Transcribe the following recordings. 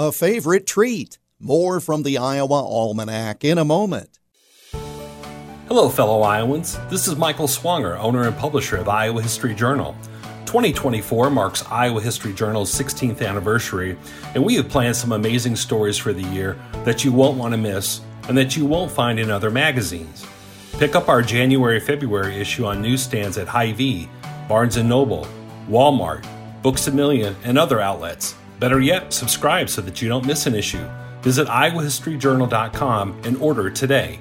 a favorite treat. More from the Iowa Almanac in a moment. Hello, fellow Iowans. This is Michael Swanger, owner and publisher of Iowa History Journal. 2024 marks Iowa History Journal's 16th anniversary, and we have planned some amazing stories for the year that you won't want to miss and that you won't find in other magazines. Pick up our January February issue on newsstands at Hy-Vee, Barnes & Noble, Walmart, Books A Million, and other outlets. Better yet, subscribe so that you don't miss an issue. Visit iowahistoryjournal.com and order today.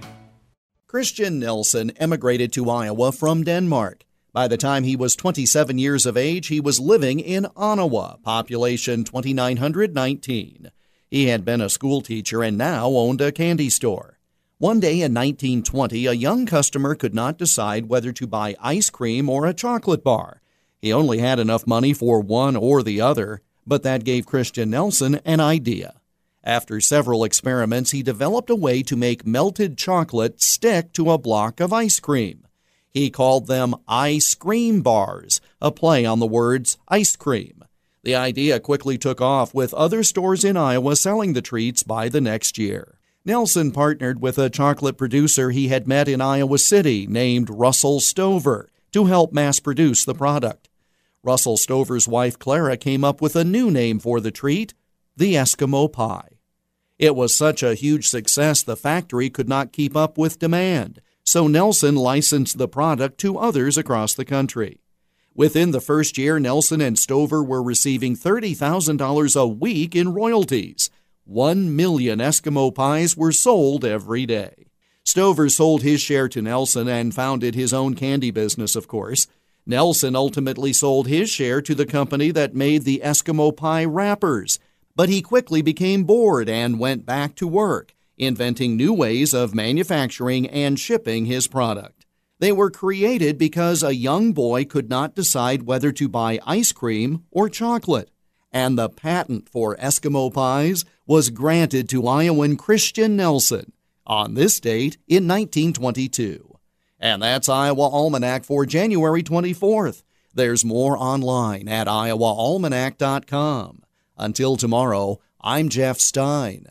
Christian Nelson emigrated to Iowa from Denmark. By the time he was 27 years of age, he was living in Onawa, population 2,919. He had been a school teacher and now owned a candy store. One day in 1920, a young customer could not decide whether to buy ice cream or a chocolate bar. He only had enough money for one or the other, but that gave Christian Nelson an idea. After several experiments, he developed a way to make melted chocolate stick to a block of ice cream. He called them I-Scream bars, a play on the words ice cream. The idea quickly took off, with other stores in Iowa selling the treats by the next year. Nelson partnered with a chocolate producer he had met in Iowa City named Russell Stover to help mass produce the product. Russell Stover's wife Clara came up with a new name for the treat the Eskimo Pie. It was such a huge success the factory could not keep up with demand, so Nelson licensed the product to others across the country. Within the first year, Nelson and Stover were receiving $30,000 a week in royalties. One million Eskimo pies were sold every day. Stover sold his share to Nelson and founded his own candy business, of course. Nelson ultimately sold his share to the company that made the Eskimo pie wrappers, but he quickly became bored and went back to work, inventing new ways of manufacturing and shipping his product. They were created because a young boy could not decide whether to buy ice cream or chocolate. And the patent for Eskimo pies was granted to Iowan Christian Nelson on this date in 1922. And that's Iowa Almanac for January 24th. There's more online at iowaalmanac.com. Until tomorrow, I'm Jeff Stein.